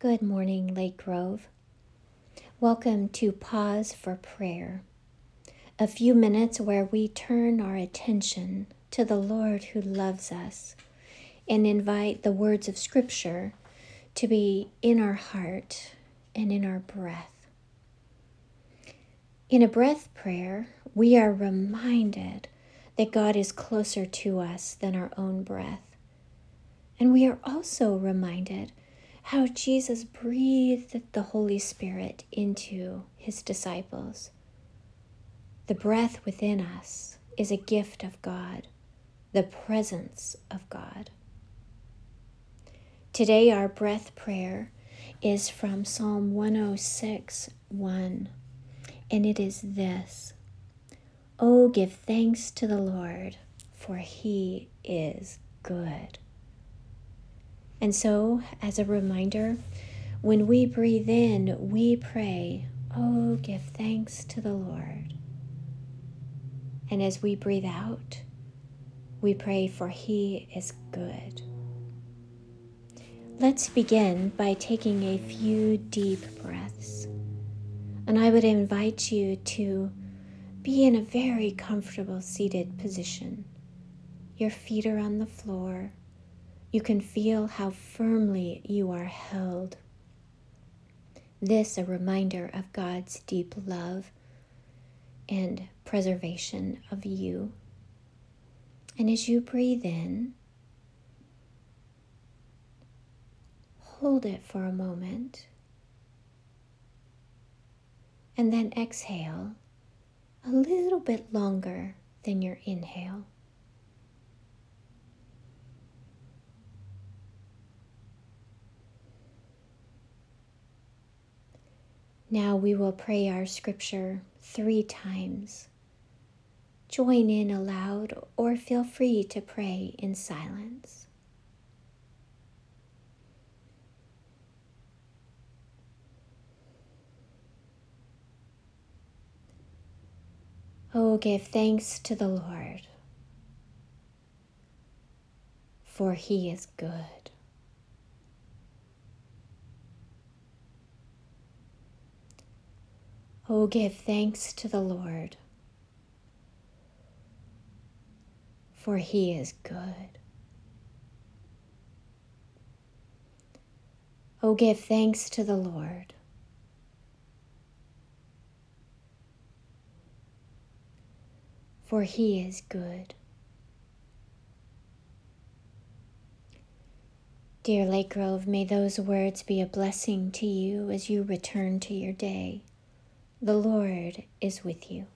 Good morning, Lake Grove. Welcome to Pause for Prayer, a few minutes where we turn our attention to the Lord who loves us and invite the words of Scripture to be in our heart and in our breath. In a breath prayer, we are reminded that God is closer to us than our own breath. And we are also reminded how Jesus breathed the Holy Spirit into his disciples. The breath within us is a gift of God, the presence of God. Today, our breath prayer is from Psalm 106 1, and it is this Oh, give thanks to the Lord, for he is good. And so, as a reminder, when we breathe in, we pray, Oh, give thanks to the Lord. And as we breathe out, we pray, For He is good. Let's begin by taking a few deep breaths. And I would invite you to be in a very comfortable seated position. Your feet are on the floor you can feel how firmly you are held. This a reminder of God's deep love and preservation of you. And as you breathe in, hold it for a moment. And then exhale a little bit longer than your inhale. Now we will pray our scripture three times. Join in aloud or feel free to pray in silence. Oh, give thanks to the Lord, for he is good. Oh, give thanks to the Lord, for he is good. Oh, give thanks to the Lord. For he is good. Dear Lake Grove, may those words be a blessing to you as you return to your day. The Lord is with you.